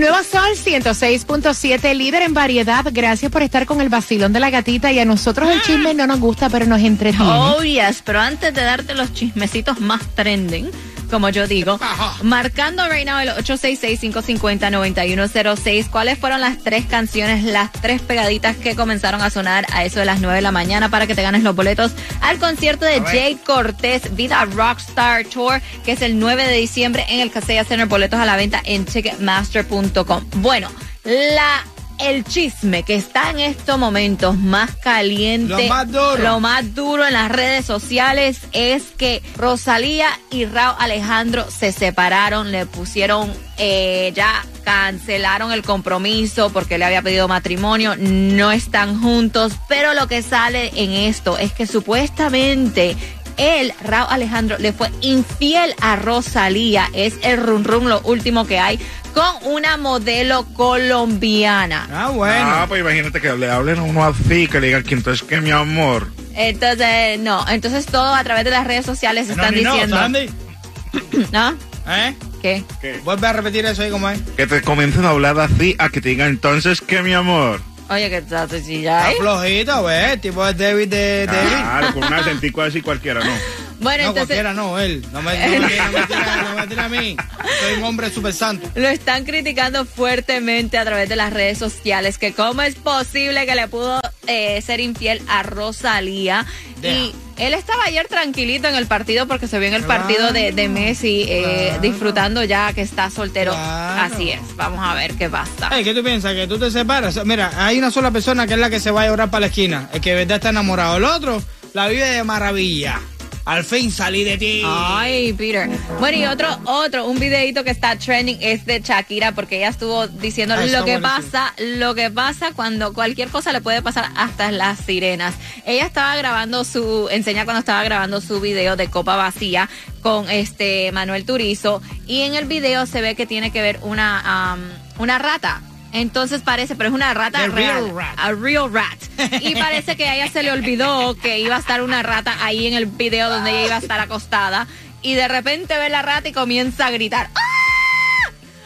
Nuevo Sol 106.7, líder en variedad. Gracias por estar con el vacilón de la gatita. Y a nosotros el chisme no nos gusta, pero nos entretiene. Oh, yes, pero antes de darte los chismecitos más trending, como yo digo, marcando right now el 866-550-9106, ¿cuáles fueron las tres canciones, las tres pegaditas que comenzaron a sonar a eso de las 9 de la mañana para que te ganes los boletos al concierto de Jay Cortés Vida Rockstar Tour, que es el 9 de diciembre en el Casella Center, boletos a la venta en ticketmaster.com. Bueno, la el chisme que está en estos momentos más caliente, Lo más duro. lo más duro en las redes sociales es que Rosalía y Raúl Alejandro se separaron, le pusieron eh, ya cancelaron el compromiso porque le había pedido matrimonio, no están juntos, pero lo que sale en esto es que supuestamente él, Raúl Alejandro, le fue infiel a Rosalía, es el rum rum lo último que hay con una modelo colombiana. Ah, bueno. Ah, pues imagínate que le hablen a uno así, que le digan que entonces que mi amor. Entonces, no, entonces todo a través de las redes sociales No, están no, diciendo, Sandy. ¿no? ¿Eh? ¿Qué? Vuelve a repetir eso ahí como es. Que te comiencen a hablar así, a que te digan entonces que mi amor. Oye, que está ya, Está flojito, ¿ves? Tipo de David de David. Claro, con un acentico así cualquiera, ¿no? Bueno, No, entonces cualquiera no, él. No me, no me, tire- no me tire- no me tire a mí. Soy un hombre súper santo. lo están criticando fuertemente a través de las redes sociales, que cómo es posible que le pudo eh, ser infiel a Rosalía. Y él estaba ayer tranquilito en el partido porque se vio en el Claro, partido de, de Messi eh, claro. disfrutando ya que está soltero. Claro. Así es, vamos a ver qué pasa. ¿Qué tú piensas? ¿Que tú te separas? Mira, hay una sola persona que es la que se va a llorar para la esquina. El que de verdad está enamorado. El otro la vive de maravilla. Al fin salí de ti. Ay, Peter. Bueno, y otro, otro, un videito que está trending es de Shakira, porque ella estuvo diciendo Ah, lo que buenísimo. pasa, lo que pasa cuando cualquier cosa le puede pasar hasta las sirenas. Ella estaba grabando su, enseña cuando estaba grabando su video de Copa Vacía con este Manuel Turizo, y en el video se ve que tiene que ver una, am, una rata. Entonces parece, pero es una rata real, real rat. a real rat. Y parece que a ella se le olvidó que iba a estar una rata ahí en el video donde ella iba a estar acostada. Y de repente ve la rata y comienza a gritar. ¡Ah!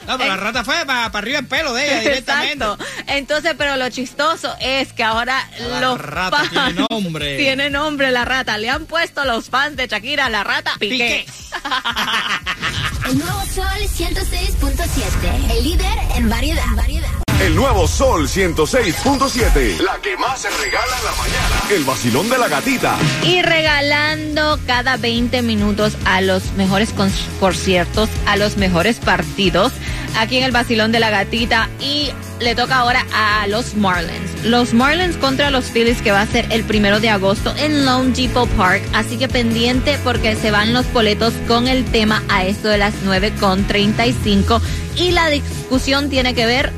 No, pero la rata fue para arriba el pelo de ella directamente. Exacto. Entonces, pero lo chistoso es que ahora La los rata fans- tiene nombre. Tiene nombre la rata. Le han puesto los fans de Shakira la rata Piqué. Piqué. El nuevo Sol 106.7. El líder en variedad. variedad. El nuevo Sol 106.7. La que más se regala en la mañana. El vacilón de la gatita. y regalando cada 20 minutos a los mejores con- conciertos, a los mejores partidos aquí en el Basilón de la Gatita y le toca ahora a los Marlins. Los Marlins contra los Phillies que va a ser el primero de agosto en Lone Depot Park, así que pendiente porque se van los boletos con el tema a esto de las 9 con 35 y la discusión tiene que ver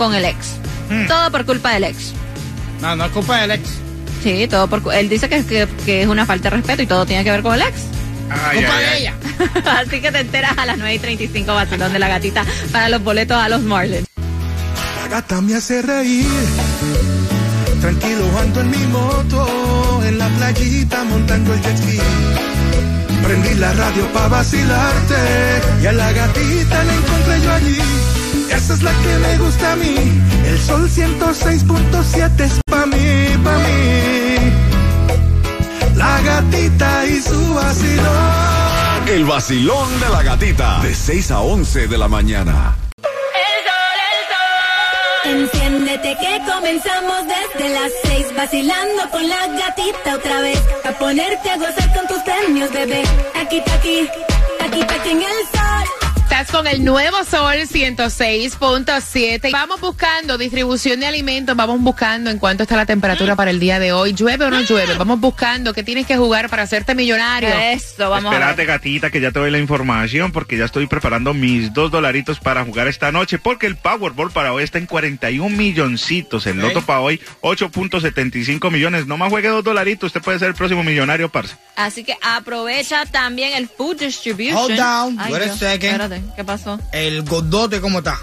con el ex. Todo por culpa del ex. No, no es culpa del ex. Sí, todo por él dice que, que, que es una falta de respeto y todo tiene que ver con el ex. Ay, culpa ay, de ay. ella. Así que te enteras a las 9 y 35 vacilón de la gatita para los boletos a los Marlins. La gata me hace reír. Tranquilo ando en mi moto, en la playita montando el jet ski. Prendí la radio pa' vacilarte y a la gatita la encontré yo allí. Esa es la que me gusta a mí. El sol 106.7 es pa' mí, pa' mí. La gatita y su vacilón. El vacilón de la gatita. De 6 a 11 de la mañana. El sol que comenzamos desde las seis, vacilando con la gatita otra vez. A ponerte a gozar con tus premios, bebé. Aquí, aquí, aquí, aquí en el sol. Estás con el nuevo Sol 106.7. Vamos buscando distribución de alimentos, vamos buscando en cuánto está la temperatura para el día de hoy. ¿Llueve o no llueve? Vamos buscando qué tienes que jugar para hacerte millonario. Eso, vamos a Espérate, ver. gatita, que ya te doy la información porque ya estoy preparando mis dos dolaritos para jugar esta noche porque el Powerball para hoy está en 41 milloncitos. El loto para hoy, 8.75 millones. No más juegue dos dolaritos, usted puede ser el próximo millonario, parce. Así que aprovecha también el food distribution. Hold down, Ay, a Dios, second. Espérate, ¿qué pasó? El gordote, ¿cómo está?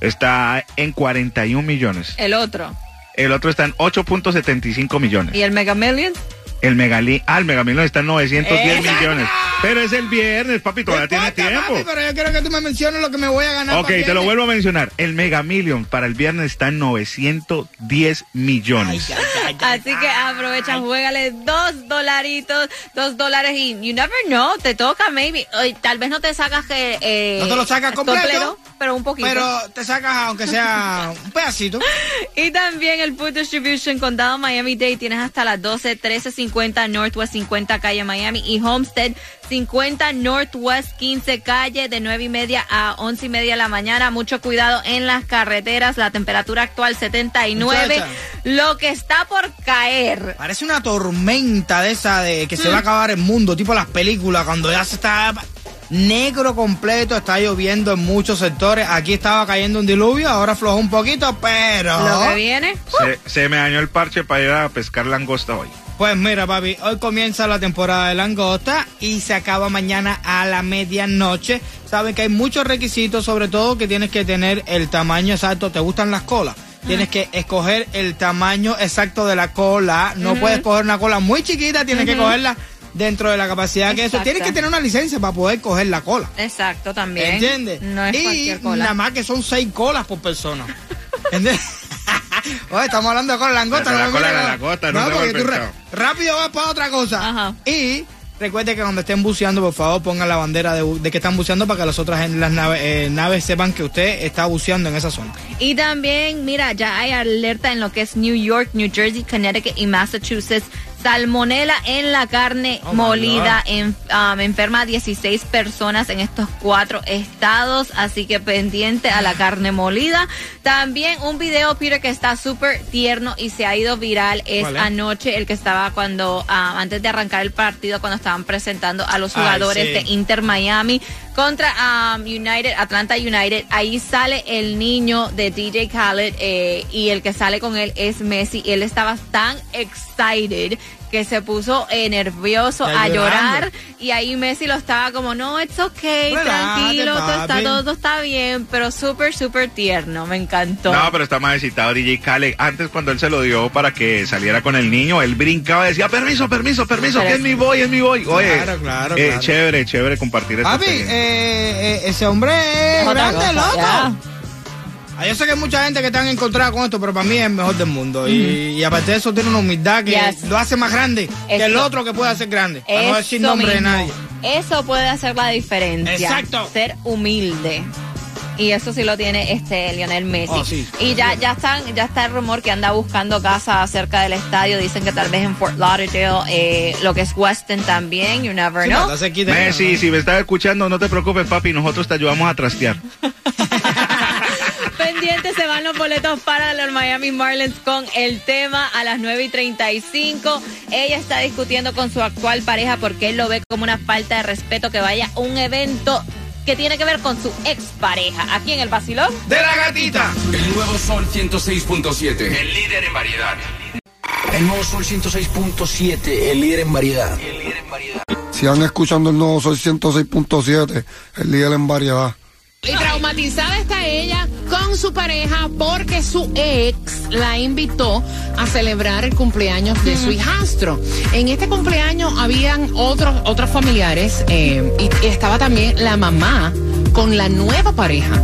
Está en 41 millones. El otro. El otro está en 8.75 millones. ¿Y el Mega Millions? El Megali, ah, el Megamillion está en 910 ¡Esa millones. Pero es el viernes, papi, todavía No tiene importa, tiempo. papi, pero yo quiero que tú me menciones lo que me voy a ganar. Ok, para te lo vuelvo a mencionar. El Mega Million para el viernes está en 910 millones. Ay, ay, ay, Así que aprovecha, juégale dos dolaritos, dos dólares y you never know, te toca maybe. Tal vez no te sacas que... Eh, No te lo sacas completo, pero un poquito. Pero te sacas aunque sea un pedacito. Y también el Food Distribution Condado Miami-Dade tienes hasta las 12, 1350 Northwest 50 calle Miami y Homestead 50 Northwest 15 calle de 9 y media a 11 y media de la mañana. Mucho cuidado en las carreteras. La temperatura actual 79. Muchacha. Lo que está por caer. Parece una tormenta de esa de que se va a acabar el mundo, tipo las películas, cuando ya se está negro completo, está lloviendo en muchos sectores. Aquí estaba cayendo un diluvio, ahora aflojó un poquito, pero... Lo que viene. Se, se me dañó el parche para ir a pescar langosta hoy. Pues mira, papi, hoy comienza la temporada de langosta y se acaba mañana a la medianoche. Saben que hay muchos requisitos, sobre todo que tienes que tener el tamaño exacto. ¿Te gustan las colas? Tienes que escoger el tamaño exacto de la cola. No puedes coger una cola muy chiquita, tienes que cogerla dentro de la capacidad que eso. Tienes que tener una licencia para poder coger la cola. Exacto, también. ¿Entiendes? No es y cualquier cola. nada más que son seis colas por persona. ¿Entiendes? Oye, estamos hablando de cola langosta. La- la no, cola de la no. langosta, no No, porque tú rápido vas para otra cosa. Ajá. Y recuerde que cuando estén buceando, por favor, pongan la bandera de, de que están buceando para que las otras en las eh, naves sepan que usted está buceando en esa zona. Y también, mira, ya hay alerta en lo que es New York, New Jersey, Connecticut y Massachusetts. Salmonela en la carne Oh, molida. En, um, enferma a 16 personas en estos cuatro estados. Así que pendiente a la carne molida. También un video, Peter, que está súper tierno y se ha ido viral. Es ¿Cuál es? anoche el que estaba cuando, ah, antes de arrancar el partido, cuando estaban presentando a los Ay, jugadores sí. de Inter Miami contra um, United, Atlanta United. Ahí sale el niño de DJ Khaled eh, y el que sale con él es Messi. Él estaba tan excited que se puso eh, nervioso a llorar y ahí Messi lo estaba como no it's okay Relájate, tranquilo todo está todo está bien pero súper súper tierno me encantó No, pero está más excitado DJ Khaled. Antes cuando él se lo dio para que saliera con el niño, él brincaba y decía, permiso, permiso, permiso, que es mi boy, es mi boy. Oye, Claro, claro, eh, claro. chévere, chévere compartir esta Papi, eh, eh, ese hombre es grande, loco. Ah, Yo sé que hay mucha gente que están encontrada con esto, pero para mí es el mejor del mundo. Y, y aparte de eso, tiene una humildad que Yes. lo hace más grande que el otro que puede hacer grande. Para no decir Eso nombre de nadie. Eso puede hacer la diferencia. Exacto. Ser humilde. Y eso sí lo tiene este Lionel Messi. Oh, sí. Y ya, ya están, ya está el rumor que anda buscando casa cerca del estadio. Dicen que tal vez en Fort Lauderdale, eh, lo que es Weston también, you never know. está. Messi, si me estás escuchando, no te preocupes, papi, nosotros te ayudamos a trastear. Pendientes se van los boletos para los Miami Marlins con el tema a las 9 y 35. Ella está discutiendo con su actual pareja porque él lo ve como una falta de respeto que vaya a un evento que tiene que ver con su expareja. Aquí en el Basilón. ¡De la gatita! El nuevo Sol 106.7. El líder en variedad. El nuevo Sol 106.7, el líder en variedad. Sigan escuchando el nuevo Sol 106.7, el líder en variedad. Y traumatizada está con su pareja porque su ex la invitó a celebrar el cumpleaños de su hijastro. En este cumpleaños habían otros, otros familiares eh, y estaba también la mamá con la nueva pareja.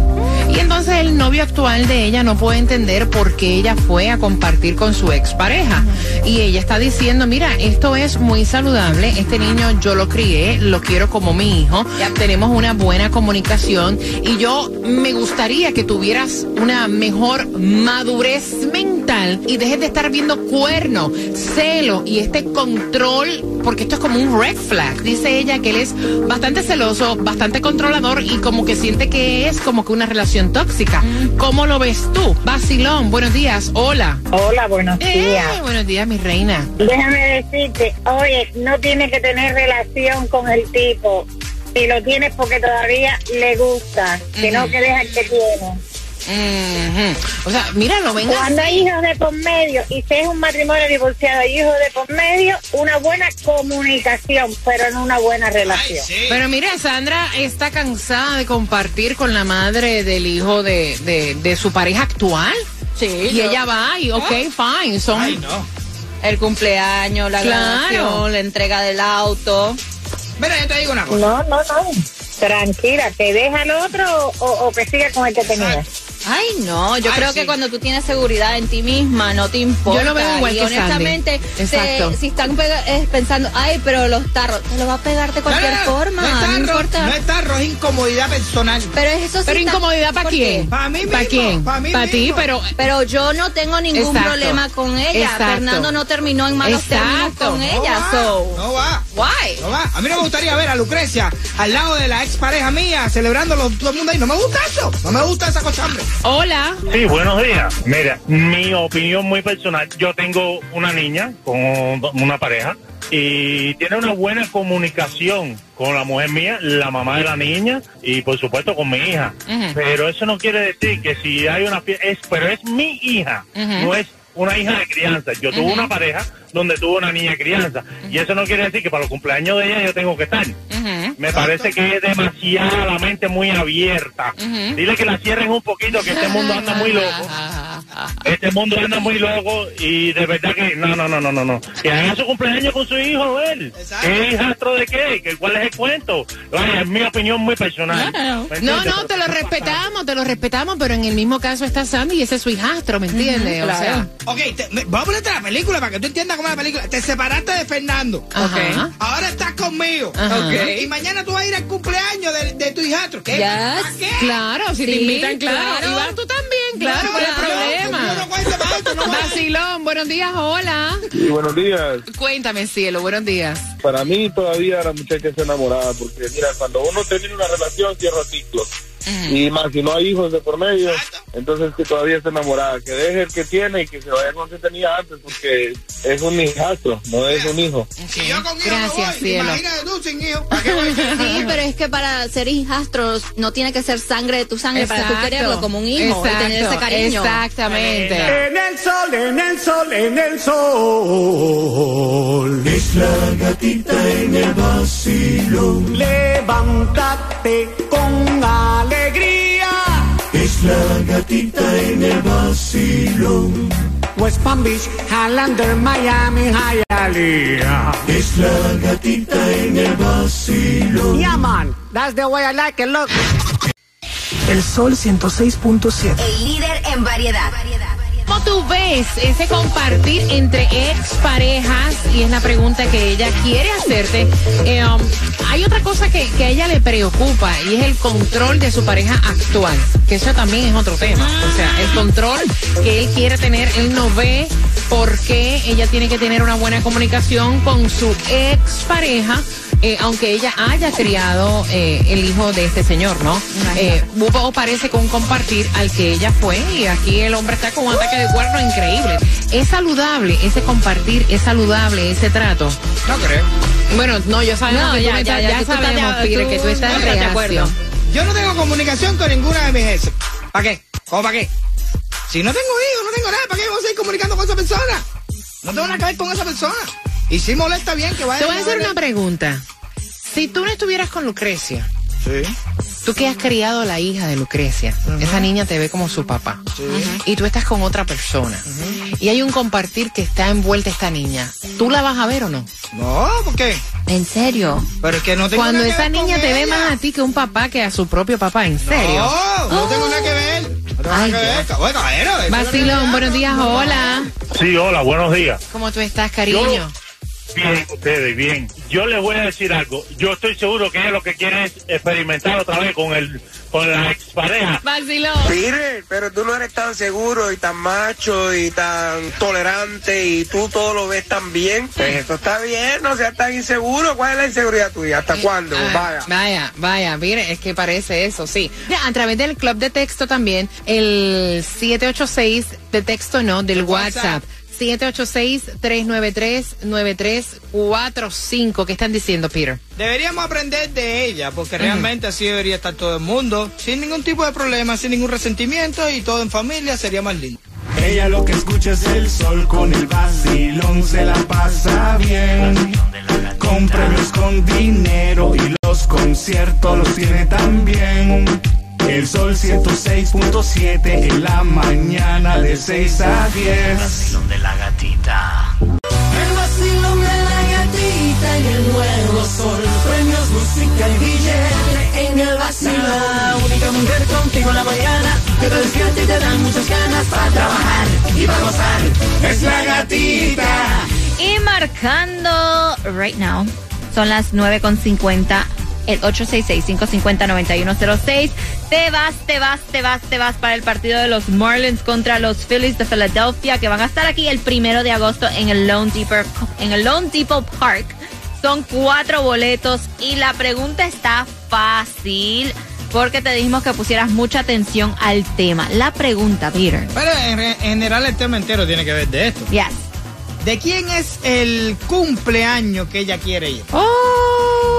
Y entonces el novio actual de ella no puede entender por qué ella fue a compartir con su expareja. Y ella está diciendo, mira, esto es muy saludable, este niño yo lo crié, lo quiero como mi hijo, tenemos una buena comunicación y yo me gustaría que tuvieras una mejor madurez mental y dejes de estar viendo cuerno, celo y este control, porque esto es como un red flag. Dice ella que él es bastante celoso, bastante controlador y como que siente que es como que una relación tóxica. ¿Cómo lo ves tú? Basilón, buenos días, hola. Hola, buenos Eh, días. buenos días, mi reina. Déjame decirte, oye, no tiene que tener relación con el tipo. Si lo tienes porque todavía le gusta, sino que deja que tiene. O sea, mira, lo venga. Cuando hay hijos de por medio y si es un matrimonio divorciado y hijos de por medio, una buena comunicación, pero no una buena relación. Pero mira, Sandra está cansada de compartir con la madre del hijo de, de, de su pareja actual. Sí. Y yo- ella va y, ok, fine, son... Ay, no. El cumpleaños, la Claro. graduación, la entrega del auto. Mira, yo te digo una cosa. No, no, no. Tranquila, ¿te deja el otro o, o que siga con el que tenía? Ay, no, yo Ay, creo sí. que cuando tú tienes seguridad en ti misma, no te importa. Yo lo veo igual y que honestamente, te- si están eh, pensando, ay, pero los tarros, te lo va a pegar de cualquier No, no, no, forma, no no, es tarro, importa. No es tarro, es incomodidad personal. pero eso sí Pero está- incomodidad para ¿por quién? qué? Pa' mí ¿Para quién? pa' Para ti, pero Pero yo no tengo ningún Exacto. problema con ella. Exacto. Fernando no terminó en malos términos con No ella, va, so. No va. Why? No va. A mí no me gustaría ver a Lucrecia al lado de la expareja mía celebrando todo el mundo ahí. No me gusta eso. No me gusta esa costumbre. Hola. Sí, buenos días. Mira, mi opinión muy personal. Yo tengo una niña con una pareja y tiene una buena comunicación con la mujer mía, la mamá de la niña y por supuesto con mi hija. Pero eso no quiere decir que si hay una fiesta, es, pero es mi hija, no es una hija de crianza. Yo tuve una pareja donde tuve una niña de crianza y eso no quiere decir que para los cumpleaños de ella yo tengo que estar. Me parece que es demasiada la mente muy abierta. Dile que la cierren un poquito, que este mundo anda muy loco. Este mundo anda muy loco y de verdad que no, no, no, no, no, no. Que haga su cumpleaños con su hijo, él. ¿Qué hijastro de qué? ¿Qué- ¿Cuál es el cuento? Vaya, es mi opinión muy personal. ¿Me No, no, te lo respetamos, te lo respetamos, pero en el mismo caso está Sandy y ese es su hijastro, ¿me entiendes? O sea, Ok, te- me- vamos a ponerte la película para que tú entiendas cómo es la película. Te separaste de Fernando. Ajá. Ahora estás conmigo. Ajá. Ok. Y mañana tú vas a ir al cumpleaños de, de tu hijastro. ¿Qué? Yes. ¿Para qué? Claro, si te Sí, invitan, claro. claro. Y vas tú también, claro, No, ¿cuál es el problema? Vacilón, buenos días, hola. Sí, buenos días. Cuéntame, cielo, buenos días. Para mí todavía la muchacha está enamorada porque mira, cuando uno termina una relación cierra ciclos. Y más, si no hay hijos de por medio, entonces que todavía está enamorada. Que deje el que tiene y que se vaya con el que tenía antes porque es un hijastro, no es un hijo. Si yo con hijos Gracias, no voy, cielo. imagínate tú sin hijos. ¿Para qué voy a ser? Sí, pero es que para ser hijastros no tiene que ser sangre de tu sangre para tú Exacto. quererlo como un hijo y tener ese Exacto, cariño. Exactamente. En el sol, en el sol, en el sol. Es la gatita en el vacilón. Levántate con alegría. Es la gatita en el vacilón. West Palm Beach, Highlander, Miami, Hialeah. Es la gatita en el vacilón. Yeah, man, that's the way I like it, look. El Sol 106.7. El líder en variedad. ¿Cómo tú ves ese compartir entre exparejas? Y es la pregunta que ella quiere hacerte. Eh, um, hay otra cosa que, que a ella le preocupa y es el control de su pareja actual. Que eso también es otro tema. O sea, el control que él quiere tener, él no ve por qué ella tiene que tener una buena comunicación con su expareja. Eh, aunque ella haya criado eh, el hijo de este señor, ¿no? Eh, hubo parece con compartir al que ella fue y aquí el hombre está con un ataque de cuerno increíble. ¿Es saludable ese compartir? ¿Es saludable ese trato? No creo. Bueno, no, yo sabemos No, que ya, tú, me ya, estás- ya, ya tú Pire, que tú estás de acuerdo. Yo no tengo comunicación con ninguna de mis ex. ¿Para qué? ¿Cómo para qué? Si no tengo hijos, no tengo nada, ¿para qué vamos a seguir comunicando con esa persona? No tengo nada que ver con esa persona. Y si molesta bien que vaya Te voy a hacer ver- una pregunta. Si tú no estuvieras con Lucrecia, Sí. tú que has criado a la hija de Lucrecia, esa niña te ve como su papá, y tú estás con otra persona, y hay un compartir que está envuelta esta niña, ¿tú la vas a ver o no? No, ¿por qué? ¿En serio? Pero es que no tengo Cuando nada que esa ver niña te ve más a ti que un papá que a su propio papá, ¿en serio? No, no tengo nada que ver. Ay, Oye, caballero, eso es Vacilón, buenos días, hola. Sí, hola, buenos días. ¿Cómo tú estás, cariño? Bien, ustedes, bien. Yo les voy a decir algo. Yo estoy seguro que ella lo que quiere es experimentar otra vez con el con la expareja. Vacilón. Mire, pero tú no eres tan seguro y tan macho y tan tolerante y tú todo lo ves tan bien. Pues eso está bien, no seas tan inseguro. ¿Cuál es la inseguridad tuya? ¿Hasta cuándo? Ah, Vaya. Vaya, vaya, mire, es que parece eso, sí. Mira, a través del club de texto también, el 786 de texto no, del WhatsApp. 786-393-9345. ¿Qué están diciendo, Peter? Deberíamos aprender de ella, porque realmente así debería estar todo el mundo, sin ningún tipo de problema, sin ningún resentimiento y todo en familia sería más lindo. Ella lo que escucha es el sol con el vacilón, se la pasa bien. Con premios, con dinero y los conciertos los tiene también. El sol 106.7 en la mañana de 6 a 10. Vacilón de la gatita. El vacilón de la gatita en el nuevo sol. Premios, música y billete en el vacilón. La única mujer contigo en la mañana. Que te despierta y te dan muchas ganas para trabajar y para gozar. Es la gatita. Y marcando right now, son las 9.50, el 866-550-9106. Te vas, te vas, te vas, te vas para el partido de los Marlins contra los Phillies de Philadelphia, que van a estar aquí el primero de agosto en el Lone Depot, en el Lone Depot Park. Son cuatro boletos y la pregunta está fácil. Porque te dijimos que pusieras mucha atención al tema. La pregunta, Peter. Pero en, en general el tema entero tiene que ver de esto. Yes. ¿De quién es el cumpleaños que ella quiere ir? Oh.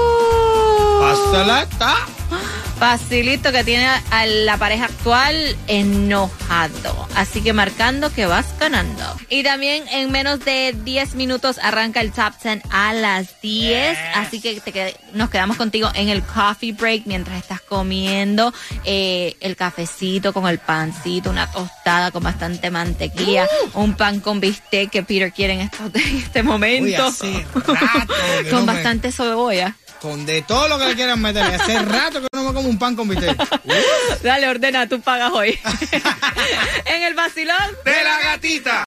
Facilito que tiene a la pareja actual enojado. Así que marcando que vas ganando. Y también en menos de 10 minutos arranca el top 10 a las 10. Así que te qued- nos quedamos contigo en el coffee break mientras estás comiendo eh, el cafecito con el pancito, una tostada con bastante mantequilla, un pan con bistec que Peter quiere en, estos- en este momento. Uy, rato con no me- bastante cebolla. Con de todo lo que le quieran meter. Hace rato que no me como un pan con bistec. Dale, ordena, tú pagas hoy. en el vacilón De la gatita.